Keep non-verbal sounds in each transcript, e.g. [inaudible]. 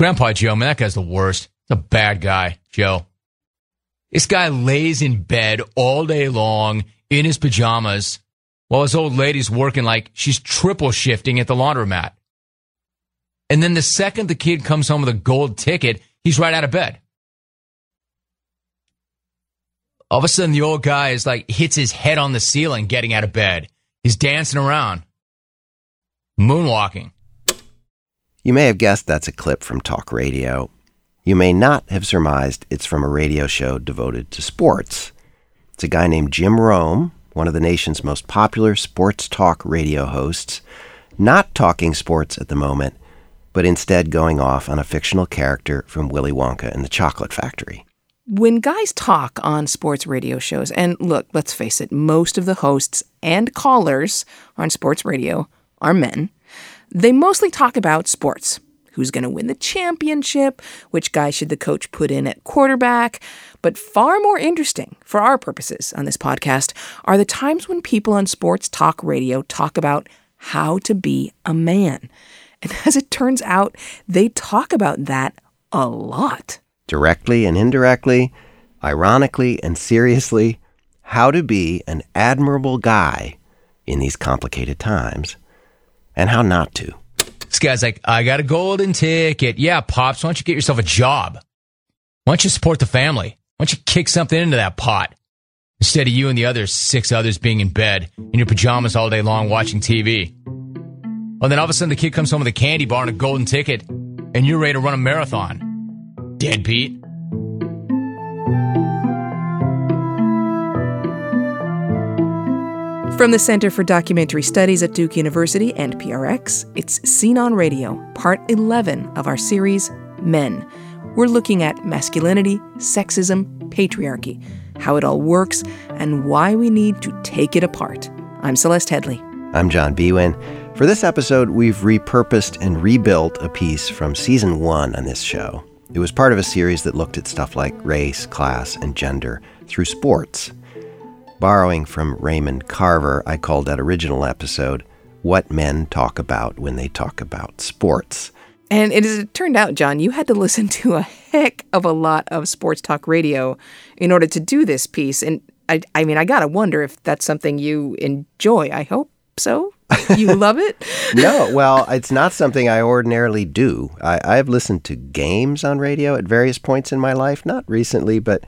Grandpa Joe, man, that guy's the worst. He's a bad guy, Joe. This guy lays in bed all day long in his pajamas while his old lady's working like she's triple shifting at the laundromat. And then the second the kid comes home with a gold ticket, he's right out of bed. All of a sudden, the old guy is like hits his head on the ceiling getting out of bed. He's dancing around, moonwalking. You may have guessed that's a clip from talk radio. You may not have surmised it's from a radio show devoted to sports. It's a guy named Jim Rome, one of the nation's most popular sports talk radio hosts, not talking sports at the moment, but instead going off on a fictional character from Willy Wonka and the Chocolate Factory. When guys talk on sports radio shows, and look, let's face it, most of the hosts and callers on sports radio are men, they mostly talk about sports. Who's going to win the championship? Which guy should the coach put in at quarterback? But far more interesting, for our purposes on this podcast, are the times when people on sports talk radio talk about how to be a man. And [laughs] as it turns out, they talk about that a lot. Directly and indirectly, ironically and seriously, how to be an admirable guy in these complicated times, and how not to. This guy's like, I got a golden ticket. Yeah, Pops, why don't you get yourself a job? Why don't you support the family? Why don't you kick something into that pot? Instead of you and the other six others being in bed in your pajamas all day long watching TV. Well, then all of a sudden the kid comes home with a candy bar and a golden ticket, and you're ready to run a marathon. Dead From the Center for Documentary Studies at Duke University and PRX, it's Scene on Radio, part 11 of our series, Men. We're looking at masculinity, sexism, patriarchy, how it all works, and why we need to take it apart. I'm Celeste Headlee. I'm John Biewen. For this episode, we've repurposed and rebuilt a piece from season one on this show. It was part of a series that looked at stuff like race, class, and gender through sports. Borrowing from Raymond Carver, I called that original episode What Men Talk About When They Talk About Sports. And it, it turned out, John, you had to listen to a heck of a lot of sports talk radio in order to do this piece. And I, I mean, I gotta wonder if that's something you enjoy. I hope so. You [laughs] love it? no, well, it's not something I ordinarily do. I, I've listened to games on radio at various points in my life, not recently, but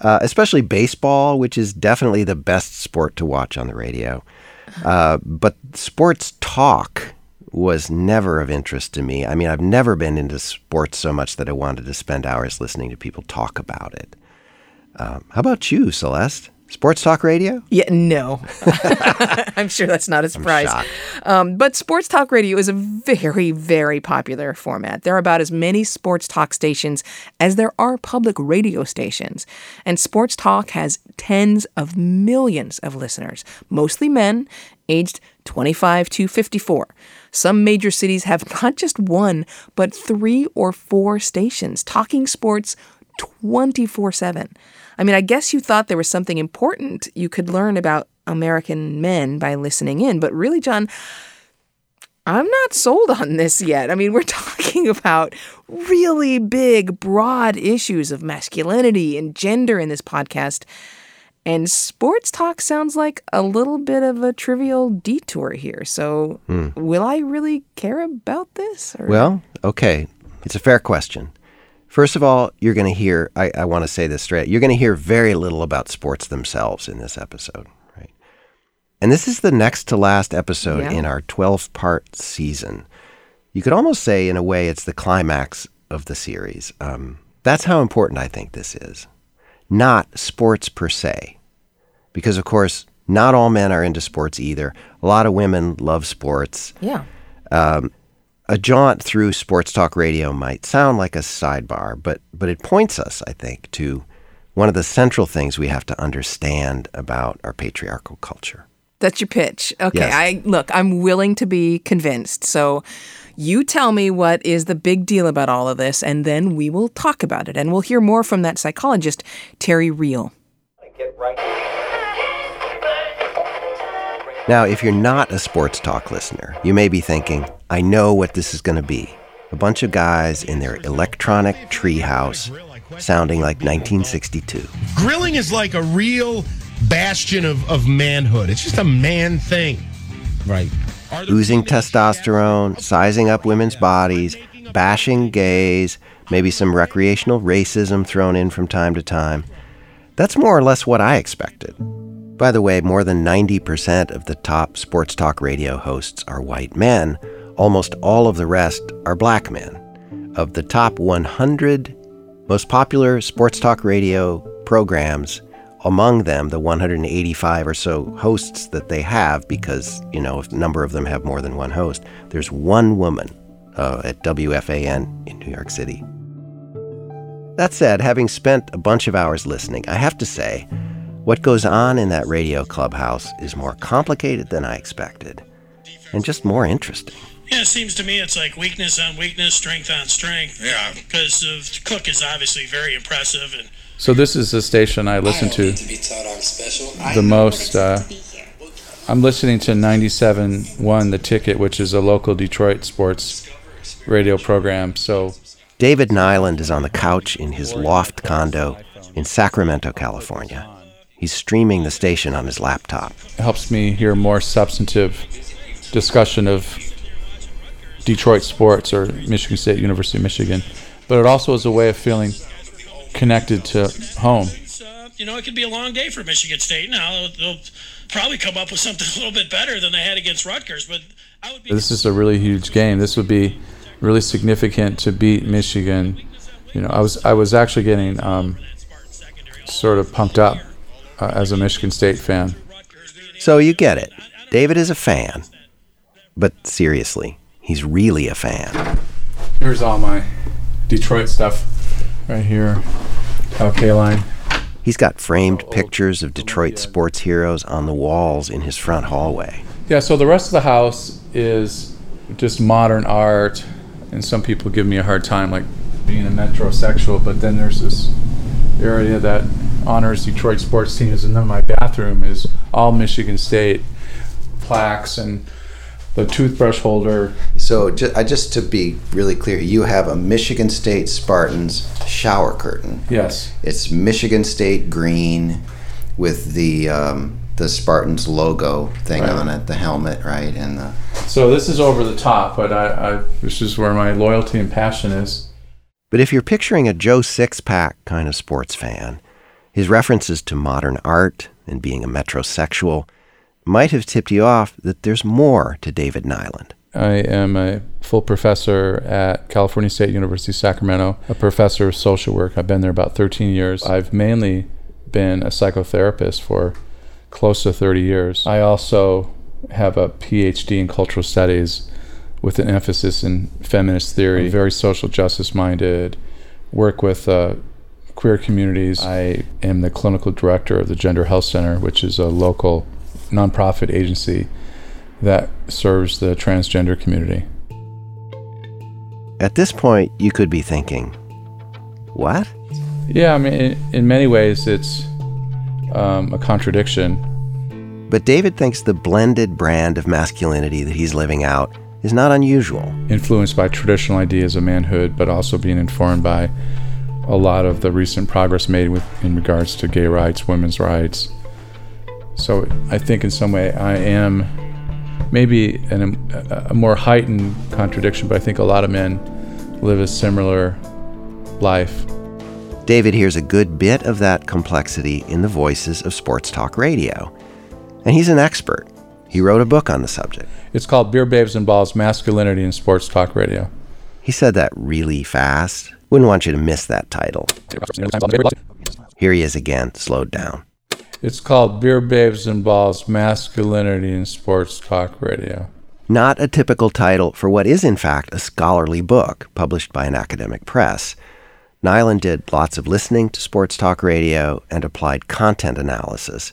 uh, especially baseball, which is definitely the best sport to watch on the radio. Uh, but sports talk was never of interest to me. I mean, I've never been into sports so much that I wanted to spend hours listening to people talk about it. Um, how about you, Celeste? Sports talk radio? Yeah, no. [laughs] I'm sure that's not a surprise. Um, but sports talk radio is a very, very popular format. There are about as many sports talk stations as there are public radio stations. And sports talk has tens of millions of listeners, mostly men aged 25 to 54. Some major cities have not just one, but three or four stations talking sports 24 7. I mean, I guess you thought there was something important you could learn about American men by listening in, but really, John, I'm not sold on this yet. I mean, we're [laughs] talking about really big, broad issues of masculinity and gender in this podcast. And sports talk sounds like a little bit of a trivial detour here. So, hmm. will I really care about this? Or? Well, okay. It's a fair question. First of all, you're going to hear, I, I want to say this straight, you're going to hear very little about sports themselves in this episode, right? And this is the next to last episode yeah. in our 12 part season. You could almost say, in a way, it's the climax of the series. Um, that's how important I think this is. Not sports per se. Because, of course, not all men are into sports either. A lot of women love sports. Yeah. Um, a jaunt through sports talk radio might sound like a sidebar, but but it points us, I think, to one of the central things we have to understand about our patriarchal culture. That's your pitch. Okay, yes. I look, I'm willing to be convinced. So you tell me what is the big deal about all of this and then we will talk about it and we'll hear more from that psychologist Terry Real. Now, if you're not a sports talk listener, you may be thinking, I know what this is going to be. A bunch of guys in their electronic treehouse sounding like 1962. Grilling is like a real bastion of, of manhood. It's just a man thing. Right. Oozing testosterone, sizing up women's bodies, bashing gays, maybe some recreational racism thrown in from time to time. That's more or less what I expected. By the way, more than 90% of the top sports talk radio hosts are white men. Almost all of the rest are black men. Of the top 100 most popular sports talk radio programs, among them the 185 or so hosts that they have, because, you know, a number of them have more than one host, there's one woman uh, at WFAN in New York City. That said, having spent a bunch of hours listening, I have to say, what goes on in that radio clubhouse is more complicated than I expected, and just more interesting. Yeah, it seems to me it's like weakness on weakness, strength on strength. Yeah. Because Cook is obviously very impressive. and. So this is the station I listen to, to the most. Uh, I'm listening to 97.1 The Ticket, which is a local Detroit sports radio program. So David Nylund is on the couch in his loft condo in Sacramento, California. He's streaming the station on his laptop. It helps me hear more substantive discussion of Detroit sports or Michigan State University of Michigan, but it also is a way of feeling connected to home. Uh, you know, it could be a long day for Michigan State. Now they'll, they'll probably come up with something [laughs] a little bit better than they had against Rutgers, but I would be. This is a really huge game. This would be really significant to beat Michigan. You know, I was I was actually getting um, sort of pumped up uh, as a Michigan State fan. So you get it. David is a fan. But seriously, he's really a fan. Here's all my Detroit stuff right here. Okay, line. He's got framed pictures of Detroit sports heroes on the walls in his front hallway. Yeah, so the rest of the house is just modern art, and some people give me a hard time, like being a metrosexual, but then there's this area that honors Detroit sports teams, and then my bathroom is all Michigan State plaques and the toothbrush holder. So, just, uh, just to be really clear, you have a Michigan State Spartans shower curtain. Yes. It's Michigan State green with the um, the Spartans logo thing Right. on it, the helmet, right, and the So this is over the top, but I, I this is where my loyalty and passion is. But if you're picturing a Joe Sixpack kind of sports fan, his references to modern art and being a metrosexual might have tipped you off that there's more to David Nylund. I am a full professor at California State University, Sacramento, a professor of social work. I've been there about 13 years. I've mainly been a psychotherapist for close to 30 years. I also have a PhD in cultural studies with an emphasis in feminist theory, very social justice minded, work with uh, queer communities. I am the clinical director of the Gender Health Center, which is a local nonprofit agency that serves the transgender community. At this point, you could be thinking, what? Yeah, I mean, in, in many ways, it's um, a contradiction. But David thinks the blended brand of masculinity that he's living out is not unusual. Influenced by traditional ideas of manhood, but also being informed by a lot of the recent progress made with in regards to gay rights, women's rights. So I think in some way I am maybe an, a, a more heightened contradiction, but I think a lot of men live a similar life. David hears a good bit of that complexity in the voices of sports talk radio. And he's an expert. He wrote a book on the subject. It's called Beer Babes and Balls Masculinity in Sports Talk Radio. He said that really fast. Wouldn't want you to miss that title. Here he is again, slowed down. It's called Beer Babes and Balls Masculinity in Sports Talk Radio. Not a typical title for what is, in fact, a scholarly book published by an academic press. Nylund did lots of listening to sports talk radio and applied content analysis.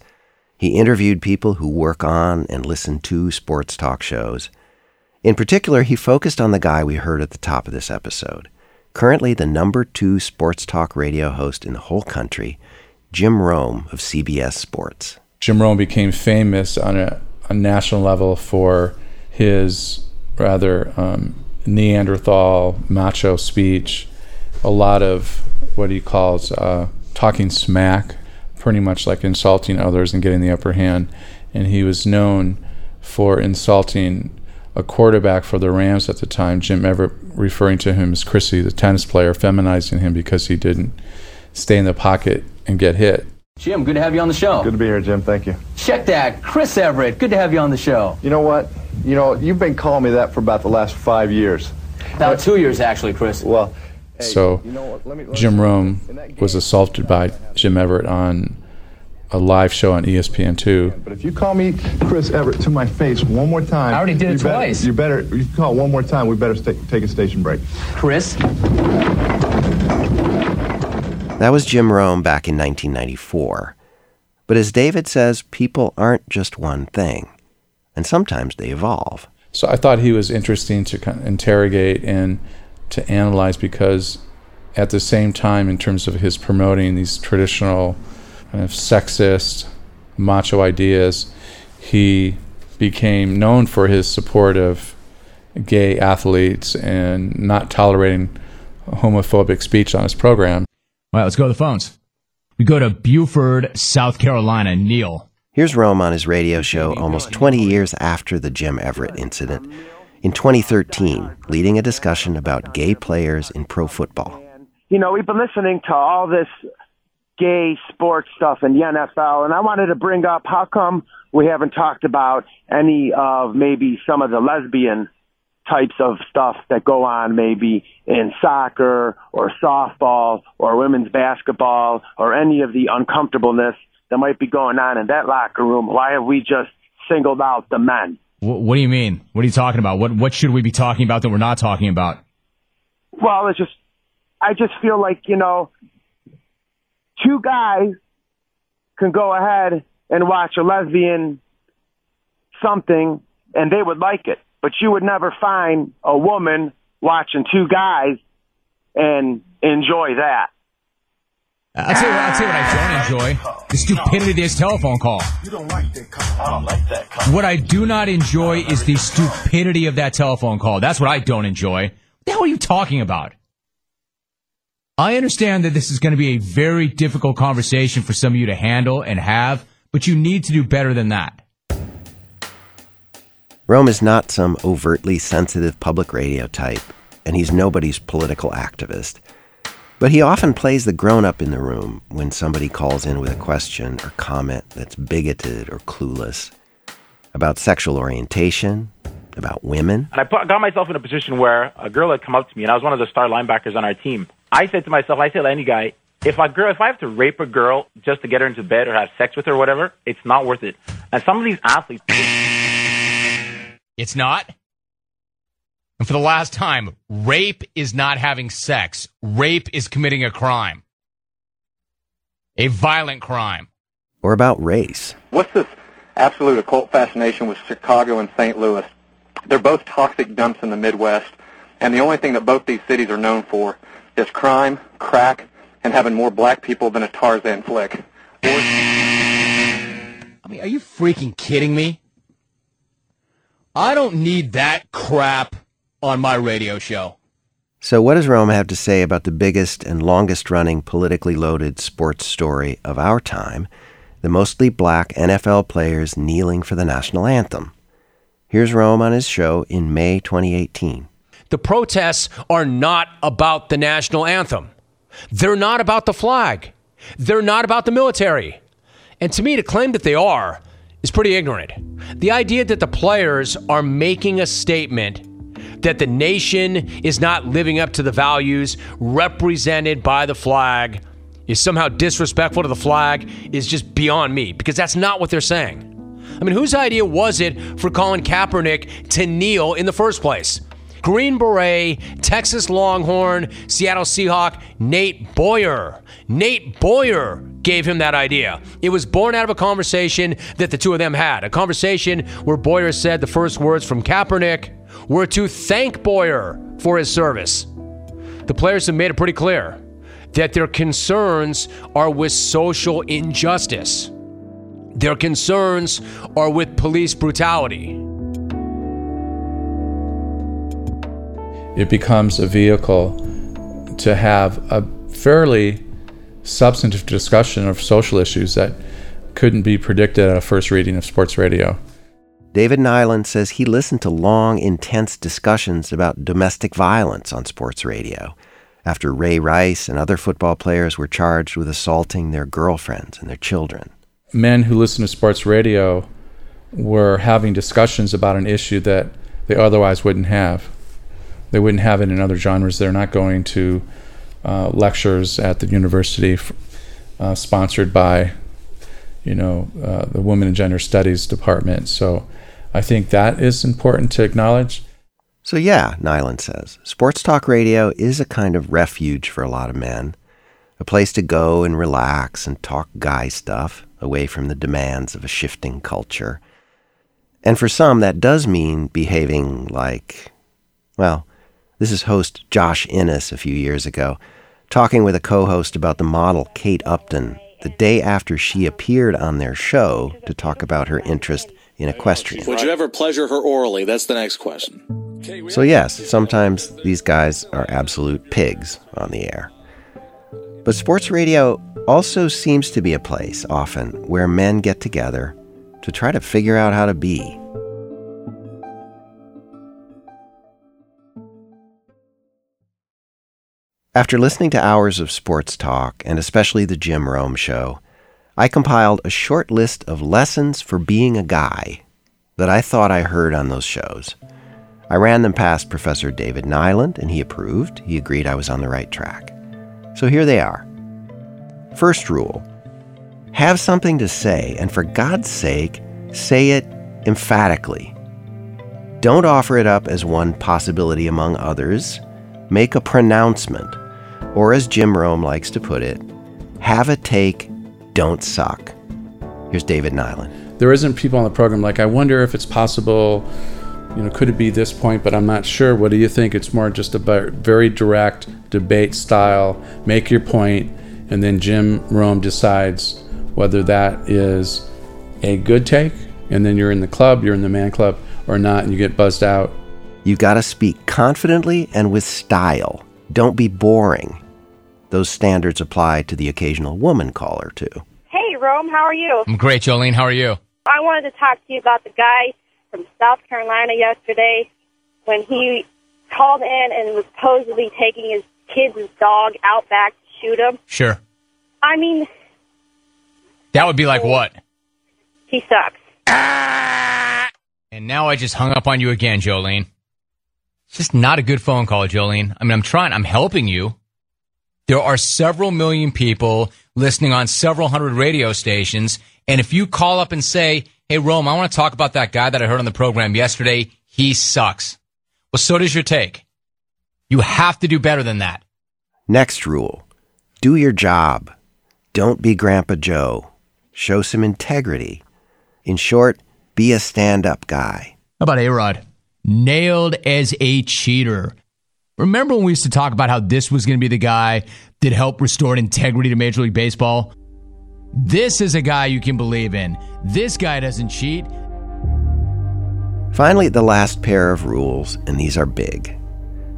He interviewed people who work on and listen to sports talk shows. In particular, he focused on the guy we heard at the top of this episode. Currently the number two sports talk radio host in the whole country, Jim Rome of CBS Sports. Jim Rome became famous on a, a national level for his rather um, Neanderthal macho speech, a lot of what he calls uh, talking smack, pretty much like insulting others and getting the upper hand. And he was known for insulting a quarterback for the Rams at the time, Jim Everett, referring to him as Chrissy, the tennis player, feminizing him because he didn't stay in the pocket and get hit. Jim, good to have you on the show. Good to be here, Jim. Thank you. Check that. Chris Evert, good to have you on the show. You know what? You know, you've been calling me that for about the last five years. About two years, actually, Chris. Well, hey, so you know what? Let me, let Jim Rome game- was assaulted by Jim Everett on a live show on E ESPN2. But if you call me Chris Evert to my face one more time, I already did it you better- twice. you better, you call one more time. We better sta take a station break. Chris? That was Jim Rome back in 1994. But as David says, people aren't just one thing, and sometimes they evolve. So I thought he was interesting to kind of interrogate and to analyze because at the same time, in terms of his promoting these traditional kind of sexist, macho ideas, he became known for his support of gay athletes and not tolerating homophobic speech on his program. All right, let's go to the phones. We go to Beaufort, South Carolina. Neil. Here's Rome on his radio show almost 20 years after the Jim Everett incident. In 2013, leading a discussion about gay players in pro football. you know, we've been listening to all this gay sports stuff in the NFL, and I wanted to bring up how come we haven't talked about any of maybe some of the lesbian types of stuff that go on maybe in soccer or softball or women's basketball or any of the uncomfortableness that might be going on in that locker room. Why have we just singled out the men? What do you mean? What are you talking about? What What should we be talking about that we're not talking about? Well, it's just, I just feel like, you know, two guys can go ahead and watch a lesbian something and they would like it. But you would never find a woman watching two guys and enjoy that. I'll tell you what, I'll tell you what I don't enjoy. The stupidity of this telephone call. You don't like that call. I don't like that call. What I do not enjoy is the stupidity of that telephone call. That's what I don't enjoy. What the hell are you talking about? I understand that this is going to be a very difficult conversation for some of you to handle and have, but you need to do better than that. Rome is not some overtly sensitive public radio type, and he's nobody's political activist. But he often plays the grown up in the room when somebody calls in with a question or comment that's bigoted or clueless about sexual orientation, about women. And I put, got myself in a position where a girl had come up to me, and I was one of the star linebackers on our team. I said to myself, I said to any guy, if a girl, if I have to rape a girl just to get her into bed or have sex with her or whatever, it's not worth it. And some of these athletes, It's not. And for the last time, rape is not having sex. Rape is committing a crime. A violent crime. Or about race. What's this absolute occult fascination with Chicago and St. Louis? They're both toxic dumps in the Midwest, and the only thing that both these cities are known for is crime, crack, and having more black people than a Tarzan flick. I mean, are you freaking kidding me? I don't need that crap on my radio show. So, what does Rome have to say about the biggest and longest running politically loaded sports story of our time the mostly black NFL players kneeling for the national anthem? Here's Rome on his show in May 2018. The protests are not about the national anthem. They're not about the flag. They're not about the military. And to me, to claim that they are is pretty ignorant. The idea that the players are making a statement that the nation is not living up to the values represented by the flag is somehow disrespectful to the flag is just beyond me because that's not what they're saying. I mean, whose idea was it for Colin Kaepernick to kneel in the first place? Green Beret, Texas Longhorn, Seattle Seahawk, Nate Boyer. Nate Boyer gave him that idea. It was born out of a conversation that the two of them had. A conversation where Boyer said the first words from Kaepernick were to thank Boyer for his service. The players have made it pretty clear that their concerns are with social injustice. Their concerns are with police brutality. It becomes a vehicle to have a fairly substantive discussion of social issues that couldn't be predicted at a first reading of sports radio. David Nylund says he listened to long, intense discussions about domestic violence on sports radio after Ray Rice and other football players were charged with assaulting their girlfriends and their children. Men who listen to sports radio were having discussions about an issue that they otherwise wouldn't have. They wouldn't have it in other genres. They're not going to uh, lectures at the university uh, sponsored by, you know, uh, the Women and Gender Studies department. So I think that is important to acknowledge. So, yeah, Nylund says, sports talk radio is a kind of refuge for a lot of men, a place to go and relax and talk guy stuff away from the demands of a shifting culture. And for some, that does mean behaving like, well, this is host Josh Innes a few years ago, talking with a co host about the model Kate Upton the day after she appeared on their show to talk about her interest in equestrian. Would you ever pleasure her orally? That's the next question. So, yes, sometimes these guys are absolute pigs on the air. But sports radio also seems to be a place, often, where men get together to try to figure out how to be. After listening to hours of sports talk, and especially the Jim Rome show, I compiled a short list of lessons for being a guy that I thought I heard on those shows. I ran them past Professor David Nylund, and he approved. He agreed I was on the right track. So here they are. First rule have something to say, and for God's sake, say it emphatically. Don't offer it up as one possibility among others. Make a pronouncement. Or, as Jim Rome likes to put it, have a take, don't suck. Here's David Nylund. There isn't people on the program like, I wonder if it's possible you know, could it be this point, but I'm not sure. What do you think? It's more just a very direct debate style. Make your point, and then Jim Rome decides whether that is a good take, and then you're in the club, you're in the man club, or not, and you get buzzed out. You got to speak confidently and with style. Don't be boring. Those standards apply to the occasional woman caller, too. Hey, Rome, how are you? I'm great, Jolene. How are you? I wanted to talk to you about the guy from South Carolina yesterday when he called in and was supposedly taking his kid's dog out back to shoot him. Sure. I mean, that would be like what? He sucks. Ah! And now I just hung up on you again, Jolene. It's just not a good phone call, Jolene. I mean, I'm trying, I'm helping you. There are several million people listening on several hundred radio stations. And if you call up and say, Hey, Rome, I want to talk about that guy that I heard on the program yesterday. He sucks. Well, so does your take. You have to do better than that. Next rule do your job. Don't be Grandpa Joe. Show some integrity. In short, be a stand up guy. How about A Rod? Nailed as a cheater. Remember when we used to talk about how this was going to be the guy that helped restore integrity to Major League Baseball? This is a guy you can believe in. This guy doesn't cheat. Finally, the last pair of rules, and these are big.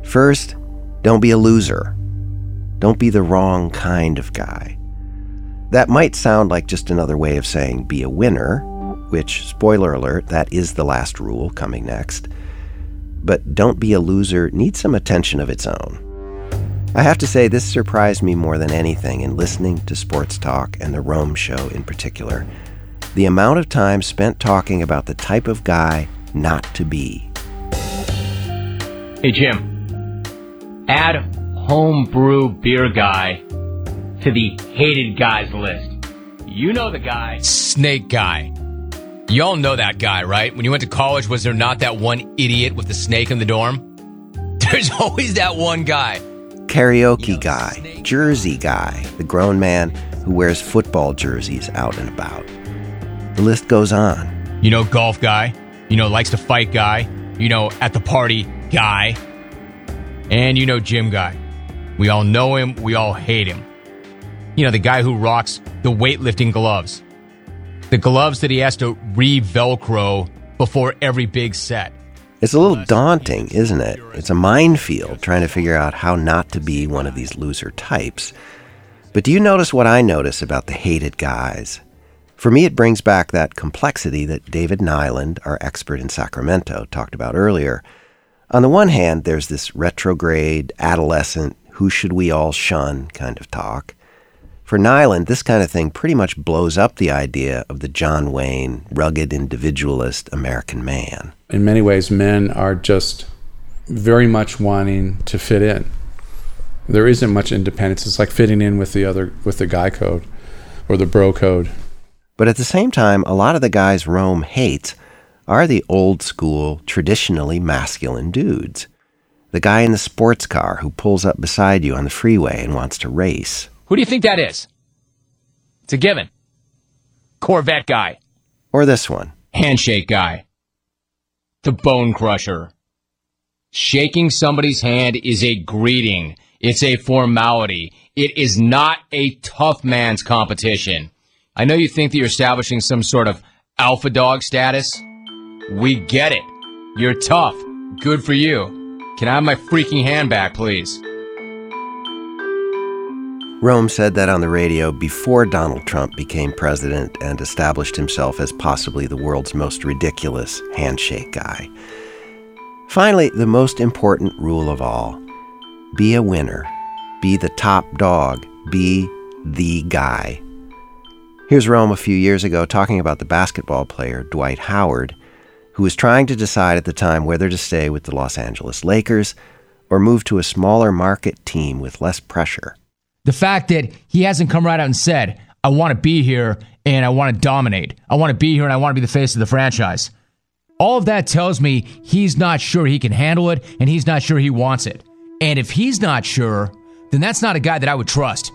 First, don't be a loser. Don't be the wrong kind of guy. That might sound like just another way of saying be a winner, which, spoiler alert, that is the last rule coming next. But don't be a loser needs some attention of its own. I have to say, this surprised me more than anything in listening to Sports Talk and the Rome Show in particular. The amount of time spent talking about the type of guy not to be. Hey, Jim. Add homebrew beer guy to the hated guys list. You know the guy. Snake guy. Y'all know that guy, right? When you went to college, was there not that one idiot with the snake in the dorm? [laughs] There's always that one guy karaoke guy, jersey guy, the grown man who wears football jerseys out and about. The list goes on. You know, golf guy. You know, likes to fight guy. You know, at the party guy. And you know, gym guy. We all know him. We all hate him. You know, the guy who rocks the weightlifting gloves. The gloves that he has to re Velcro before every big set. It's a little daunting, isn't it? It's a minefield trying to figure out how not to be one of these loser types. But do you notice what I notice about the hated guys? For me, it brings back that complexity that David Nylund, our expert in Sacramento, talked about earlier. On the one hand, there's this retrograde, adolescent, who should we all shun kind of talk. For Nylund, this kind of thing pretty much blows up the idea of the John Wayne, rugged individualist American man. In many ways, men are just very much wanting to fit in. There isn't much independence. It's like fitting in with the other with the guy code or the bro code. But at the same time, a lot of the guys Rome hates are the old school, traditionally masculine dudes. The guy in the sports car who pulls up beside you on the freeway and wants to race. Who do you think that is? It's a given. Corvette guy. Or this one. Handshake guy. The bone crusher. Shaking somebody's hand is a greeting. It's a formality. It is not a tough man's competition. I know you think that you're establishing some sort of alpha dog status. We get it. You're tough. Good for you. Can I have my freaking hand back, please? Rome said that on the radio before Donald Trump became president and established himself as possibly the world's most ridiculous handshake guy. Finally, the most important rule of all be a winner, be the top dog, be the guy. Here's Rome a few years ago talking about the basketball player Dwight Howard, who was trying to decide at the time whether to stay with the Los Angeles Lakers or move to a smaller market team with less pressure. The fact that he hasn't come right out and said, I want to be here and I want to dominate. I want to be here and I want to be the face of the franchise. All of that tells me he's not sure he can handle it and he's not sure he wants it. And if he's not sure, then that's not a guy that I would trust.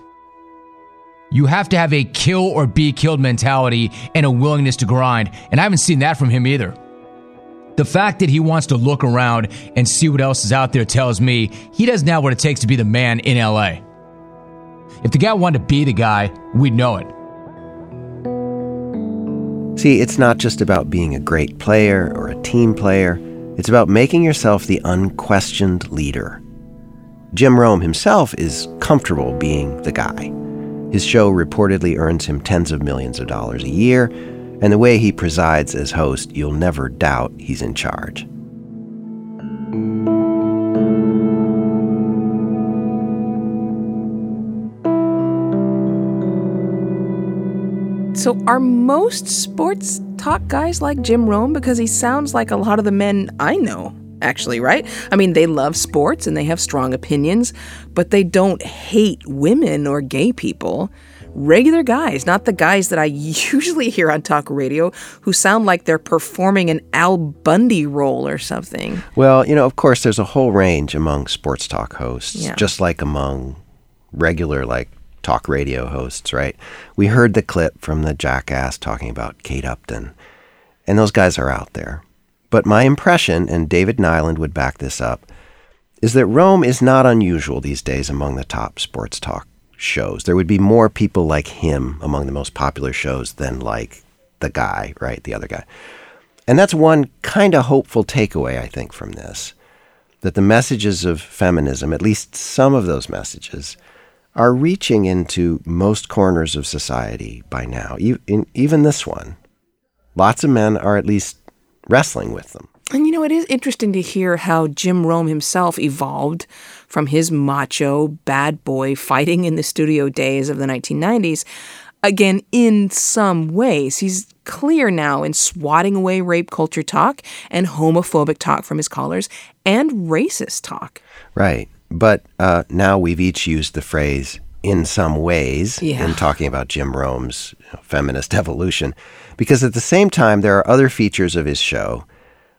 You have to have a kill or be killed mentality and a willingness to grind, and I haven't seen that from him either. The fact that he wants to look around and see what else is out there tells me he doesn't have what it takes to be the man in LA. If the guy wanted to be the guy, we'd know it. See, it's not just about being a great player or a team player, it's about making yourself the unquestioned leader. Jim Rome himself is comfortable being the guy. His show reportedly earns him tens of millions of dollars a year, and the way he presides as host, you'll never doubt he's in charge. So, are most sports talk guys like Jim Rome? Because he sounds like a lot of the men I know, actually, right? I mean, they love sports and they have strong opinions, but they don't hate women or gay people. Regular guys, not the guys that I [laughs] usually hear on talk radio who sound like they're performing an Al Bundy role or something. Well, you know, of course, there's a whole range among sports talk hosts, Yeah. just like among regular, like, talk radio hosts, right? We heard the clip from the jackass talking about Kate Upton, and those guys are out there. But my impression, and David Nylund would back this up, is that Rome is not unusual these days among the top sports talk shows. There would be more people like him among the most popular shows than like the guy, right? The other guy. And that's one kind of hopeful takeaway, I think, from this that the messages of feminism, at least some of those messages, are reaching into most corners of society by now, e- in, even this one. Lots of men are at least wrestling with them. And you know, it is interesting to hear how Jim Rome himself evolved from his macho, bad boy fighting in the studio days of the 1990s. Again, in some ways, he's clear now in swatting away rape culture talk and homophobic talk from his callers and racist talk. Right. But uh, now we've each used the phrase in some ways Yeah. in talking about Jim Rome's feminist [laughs] evolution. Because at the same time, there are other features of his show,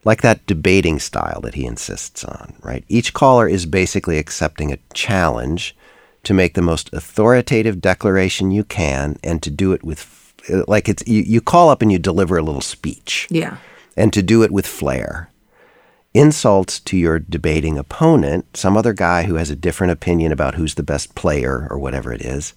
like that debating style that he insists on, right? Each caller is basically accepting a challenge to make the most authoritative declaration you can and to do it with, like it's, you, you call up and you deliver a little speech Yeah. and to do it with flair. Insults to your debating opponent, some other guy who has a different opinion about who's the best player or whatever it is.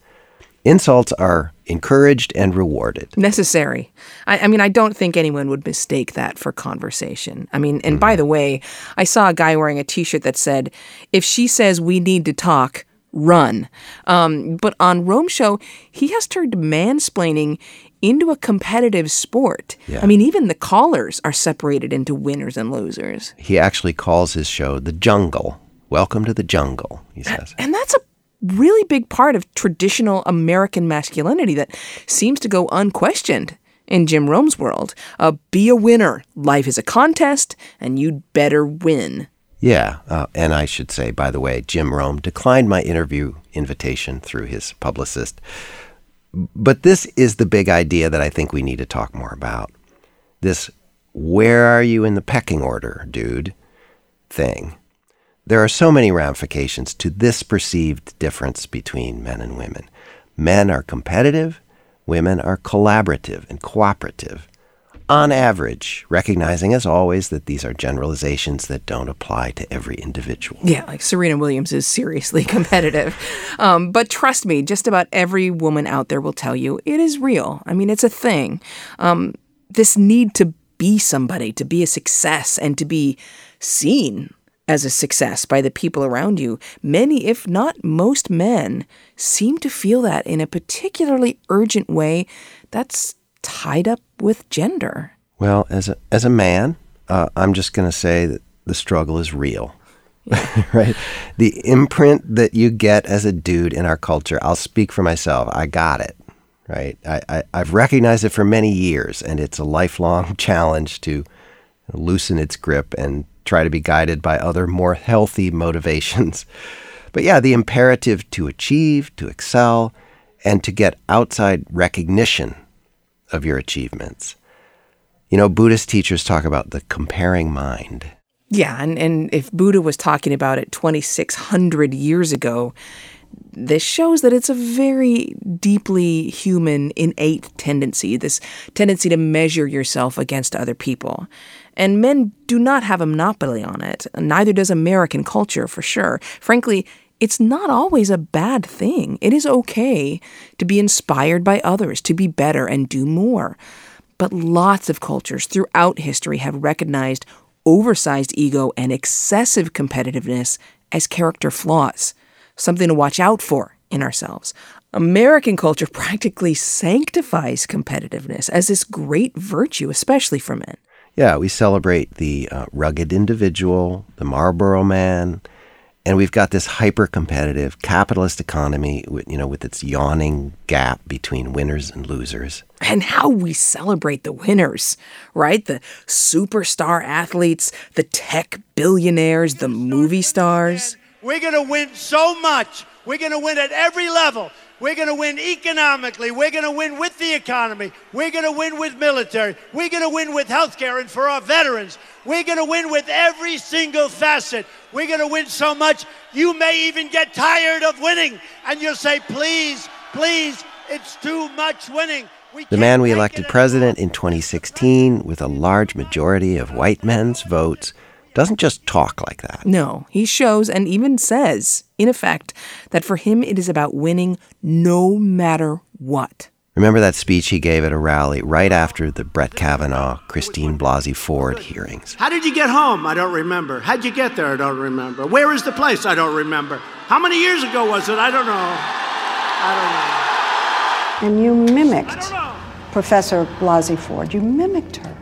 Insults are encouraged and rewarded. Necessary. I, I, mean, I don't think anyone would mistake that for conversation. I mean, and mm-hmm. by the way, I saw a guy wearing a t shirt that said, if she says we need to talk, run. Um, but on Rome Show, he has turned mansplaining into a competitive sport. Yeah. I mean, even the callers are separated into winners and losers. He actually calls his show The Jungle. Welcome to the jungle, he says. And that's a really big part of traditional American masculinity that seems to go unquestioned in Jim Rome's world. Uh, be a winner. Life is a contest, and you'd better win. Yeah, uh, and I should say, by the way, Jim Rome declined my interview invitation through his publicist. But this is the big idea that I think we need to talk more about. This where are you in the pecking order, dude thing. There are so many ramifications to this perceived difference between men and women. Men are competitive, women are collaborative and cooperative. On average, recognizing as always that these are generalizations that don't apply to every individual. Yeah, like Serena Williams is seriously [laughs] competitive. um, but trust me, just about every woman out there will tell you it is real. I mean, it's a thing. Um, this need to be somebody, to be a success, and to be seen as a success by the people around you, many, if not most men, seem to feel that in a particularly urgent way that's tied up with gender. Well, as a, as a man, uh, I'm just going to say that the struggle is real. [laughs] right? The imprint that you get as a dude in our culture, I'll speak for myself. I got it. Right? I, I, I've recognized it for many years, and it's a lifelong [laughs] challenge to loosen its grip and try to be guided by other more healthy motivations. [laughs] But yeah, the imperative to achieve, to excel, and to get outside recognition of your achievements. You know, Buddhist teachers talk about the comparing mind. Yeah, and, and if Buddha was talking about it 2,600 years ago, this shows that it's a very deeply human, innate tendency, this tendency to measure yourself against other people. And men do not have a monopoly on it. Neither does American culture, for sure. Frankly, it's not always a bad thing. It is okay to be inspired by others, to be better and do more. But lots of cultures throughout history have recognized oversized ego and excessive competitiveness as character flaws, something to watch out for in ourselves. American culture [laughs] practically sanctifies competitiveness as this great virtue, especially for men. Yeah, we celebrate the uh, rugged individual, the Marlboro man, and we've got this hyper-competitive capitalist economy, with, you know, with its yawning gap between winners and losers. And how we celebrate the winners, right? The superstar athletes, the tech billionaires, the movie stars. We're going to win so much. We're going to win at every level. We're going to win economically. We're going to win with the economy. We're going to win with military. We're going to win with healthcare and for our veterans. We're going to win with every single facet. We're going to win so much, you may even get tired of winning. And you'll say, please, please, it's too much winning. The man we elected president in 2016 with a large majority of white men's votes doesn't just talk like that. No, he shows and even says, in effect, that for him it is about winning no matter what. Remember that speech he gave at a rally right after the Brett Kavanaugh, Christine Blasey Ford hearings? How did you get home? I don't remember. How'd you get there? I don't remember. Where is the place? I don't remember. How many years ago was it? I don't know. I don't know. And you mimicked Professor Blasey Ford. You mimicked her.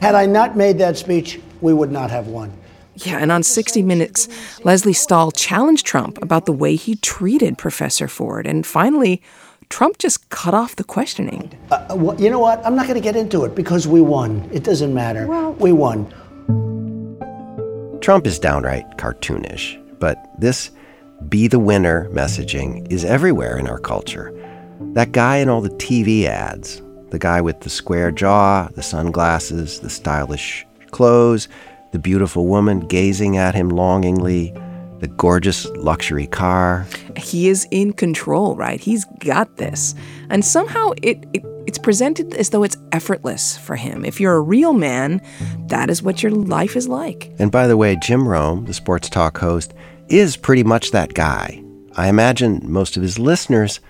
Had I not made that speech, we would not have won. Yeah, and on 60 Minutes, Lesley Stahl challenged Trump about the way he treated Professor Ford. And finally, Trump just cut off the questioning. Uh, uh well, you know what? I'm not going to get into it because we won. It doesn't matter. Well, we won. Trump is downright cartoonish, but this be the winner messaging is everywhere in our culture. That guy in all the TV ads, the guy with the square jaw, the sunglasses, the stylish clothes, the beautiful woman gazing at him longingly, the gorgeous luxury car. He is in control, right? He's got this. And somehow it, it it's presented as though it's effortless for him. If you're a real man, that is what your life is like. And by the way, Jim Rome, the sports talk host, is pretty much that guy. I imagine most of his listeners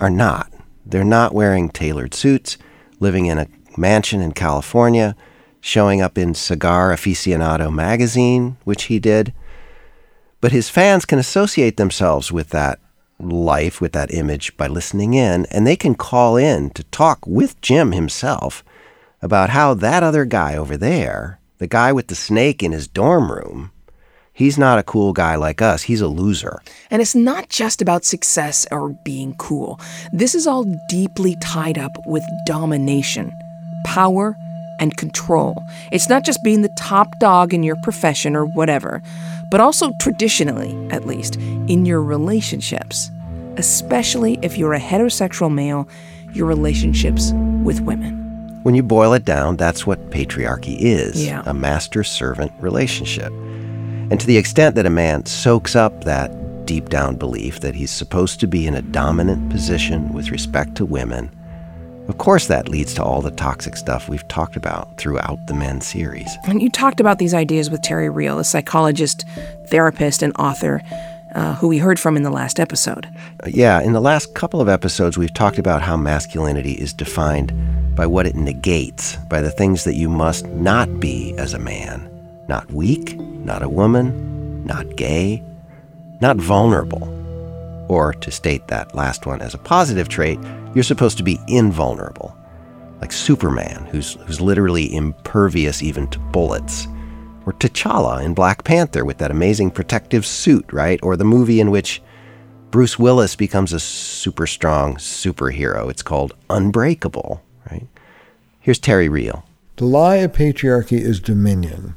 are not. They're not wearing tailored suits, living in a mansion in California, showing up in Cigar Aficionado magazine, which he did. But his fans can associate themselves with that life, with that image, by listening in, and they can call in to talk with Jim himself about how that other guy over there, the guy with the snake in his dorm room, he's not a cool guy like us. He's a loser. And it's not just about success or being cool. This is all deeply tied up with domination, power, and control. It's not just being the top dog in your profession or whatever, but also traditionally, at least, in your relationships, especially if you're a heterosexual male, your relationships with women. When you boil it down, that's what patriarchy is Yeah. a master servant relationship. And to the extent that a man soaks up that deep down belief that he's supposed to be in a dominant position with respect to women, of course that leads to all the toxic stuff we've talked about throughout the Men series. And you talked about these ideas with Terry Real, a psychologist, therapist, and author uh, who we heard from in the last episode. Uh, Yeah, in the last couple of episodes, we've talked about how masculinity is defined by what it negates, by the things that you must not be as a man. Not weak, not a woman, not gay, not vulnerable. Or, to state that last one as a positive trait, you're supposed to be invulnerable. Like Superman, who's, who's literally impervious even to bullets. Or T'Challa in Black Panther with that amazing protective suit, right? Or the movie in which Bruce Willis becomes a super strong superhero. It's called Unbreakable, right? Here's Terry Real. The lie of patriarchy is dominion.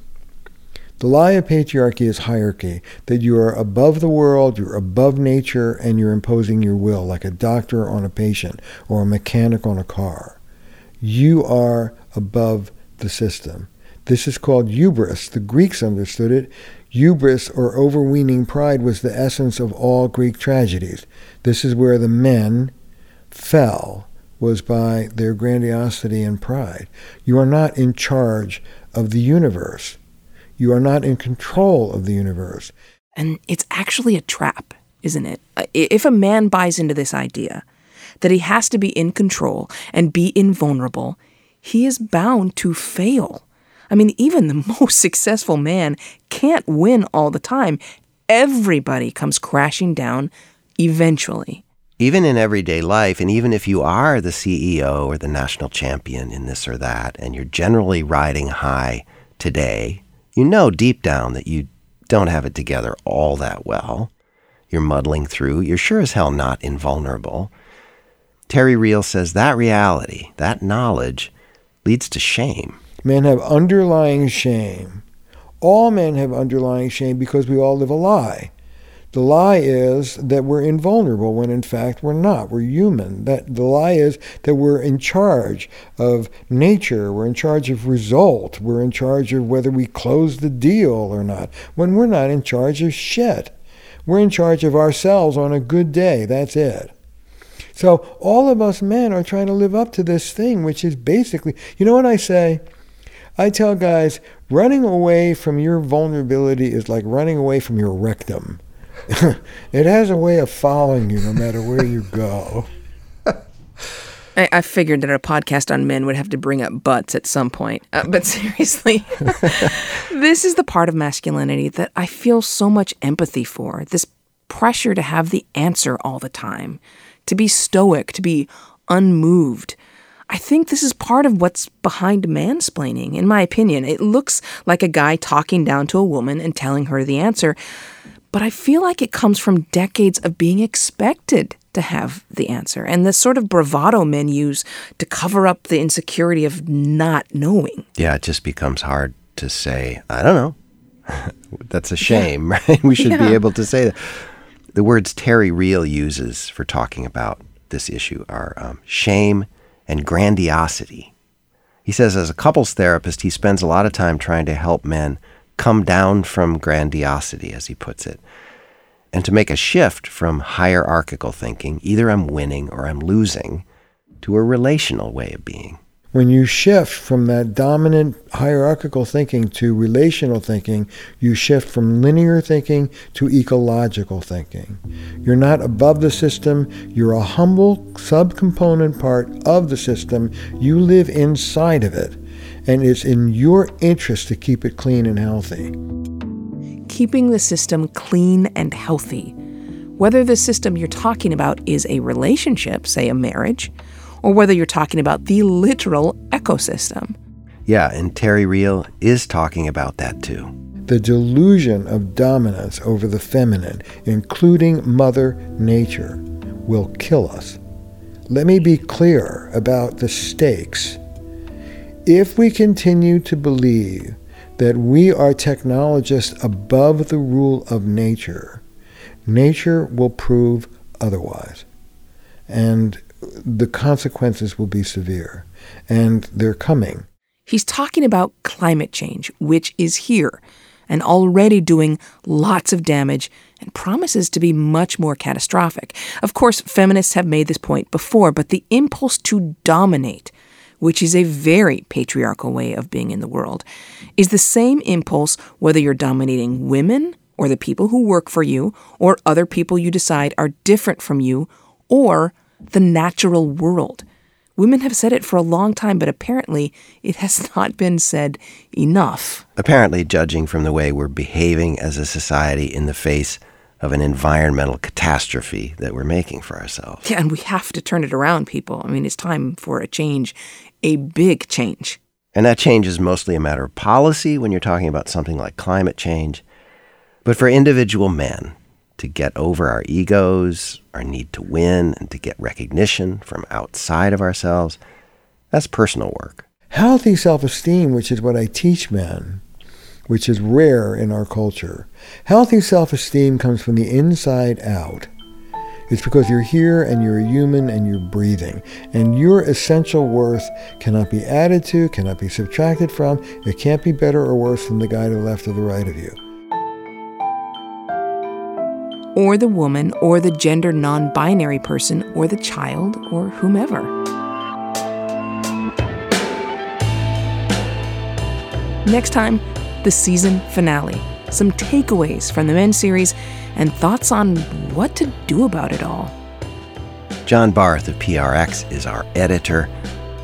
The lie of patriarchy is hierarchy, that you are above the world, you're above nature, and you're imposing your will, like a doctor on a patient or a mechanic on a car. You are above the system. This is called hubris. The Greeks understood it. Hubris, or overweening pride, was the essence of all Greek tragedies. This is where the men fell, was by their grandiosity and pride. You are not in charge of the universe. You are not in control of the universe. And it's actually a trap, isn't it? Uh, If a man buys into this idea that he has to be in control and be invulnerable, he is bound to fail. I mean, even the [laughs] most successful man can't win all the time. Everybody comes crashing down eventually. Even in everyday life, and even if you are the CEO or the national champion in this or that, and you're generally riding high today, you know deep down that you don't have it together all that well. You're muddling through. You're sure as hell not invulnerable. Terry Real says that reality, that knowledge, leads to shame. Men have underlying shame. All men have underlying shame because we all live a lie. The lie is that we're invulnerable when in fact we're not. We're human. That the lie is that we're in charge of nature, we're in charge of result, we're in charge of whether we close the deal or not. When we're not in charge of shit. We're in charge of ourselves on a good day. That's it. So all of us men are trying to live up to this thing, which is basically, you know what I say? I tell guys, running away from your vulnerability is like running away from your rectum. [laughs] it has a way of following you no matter where you go. I, I figured that a podcast on men would have to bring up butts at some point. Uh, but [laughs] seriously, [laughs] this is the part of masculinity that I feel so much empathy for this pressure to have the answer all the time, to be stoic, to be unmoved. I think this is part of what's behind mansplaining, in my opinion. It looks like a guy talking down to a woman and telling her the answer, but I feel like it comes from decades of being expected to have the answer and the sort of bravado men use to cover up the insecurity of not knowing. Yeah, it just becomes hard to say, I don't know. [laughs] That's a shame, [laughs] right? We should be able to say that. The words Terry Real uses for talking about this issue are um, shame and grandiosity. He says, as a couples therapist, he spends a lot of time trying to help men come down from grandiosity, as he puts it, and to make a shift from hierarchical thinking, either I'm winning or I'm losing, to a relational way of being. When you shift from that dominant hierarchical thinking to relational thinking, you shift from linear thinking to ecological thinking. You're not above the system, you're a humble subcomponent part of the system. You live inside of it, and it's in your interest to keep it clean and healthy. Keeping the system clean and healthy. Whether the system you're talking about is a relationship, say a marriage, or whether you're talking about the literal ecosystem. Yeah, and Terry Real is talking about that too. The delusion of dominance over the feminine, including Mother Nature, will kill us. Let me be clear about the stakes. If we continue to believe that we are technologists above the rule of nature, nature will prove otherwise. And the consequences will be severe, and they're coming. He's talking about climate change, which is here and already doing lots of damage and promises to be much more catastrophic. Of course, feminists have made this point before, but the impulse to dominate, which is a very patriarchal way of being in the world, is the same impulse whether you're dominating women or the people who work for you or other people you decide are different from you or the natural world. Women have said it for a long time, but apparently it has [laughs] not been said enough. Apparently, judging from the way we're behaving as a society in the face of an environmental catastrophe that we're making for ourselves. Yeah, and we have to turn it around, people. I mean, it's time for a change, a big change. And that change is mostly a matter of policy when you're talking about something like climate change. But for individual men, to get over our egos, our need to win, and to get recognition from outside of ourselves. That's personal work. Healthy self esteem, which is what I teach men, which is rare in our culture. Healthy self esteem comes from the inside out. It's because you're here and you're a human and you're breathing. And your essential worth cannot be added to, cannot be subtracted from. It can't be better or worse than the guy to the left or the right of you or the woman, or the gender non binary person, or the child, or whomever. Next time, the season finale. Some takeaways from the Men series and thoughts on what to do about it all. John Barth of PRX is our editor.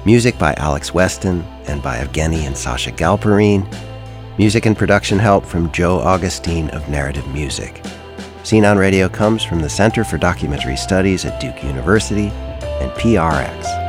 Music by Alex Weston and by Evgueni and Sacha Galperine. Music and production help from Joe Augustine of Narrative Music. Scene on Radio comes from the Center for Documentary Studies at Duke University and PRX.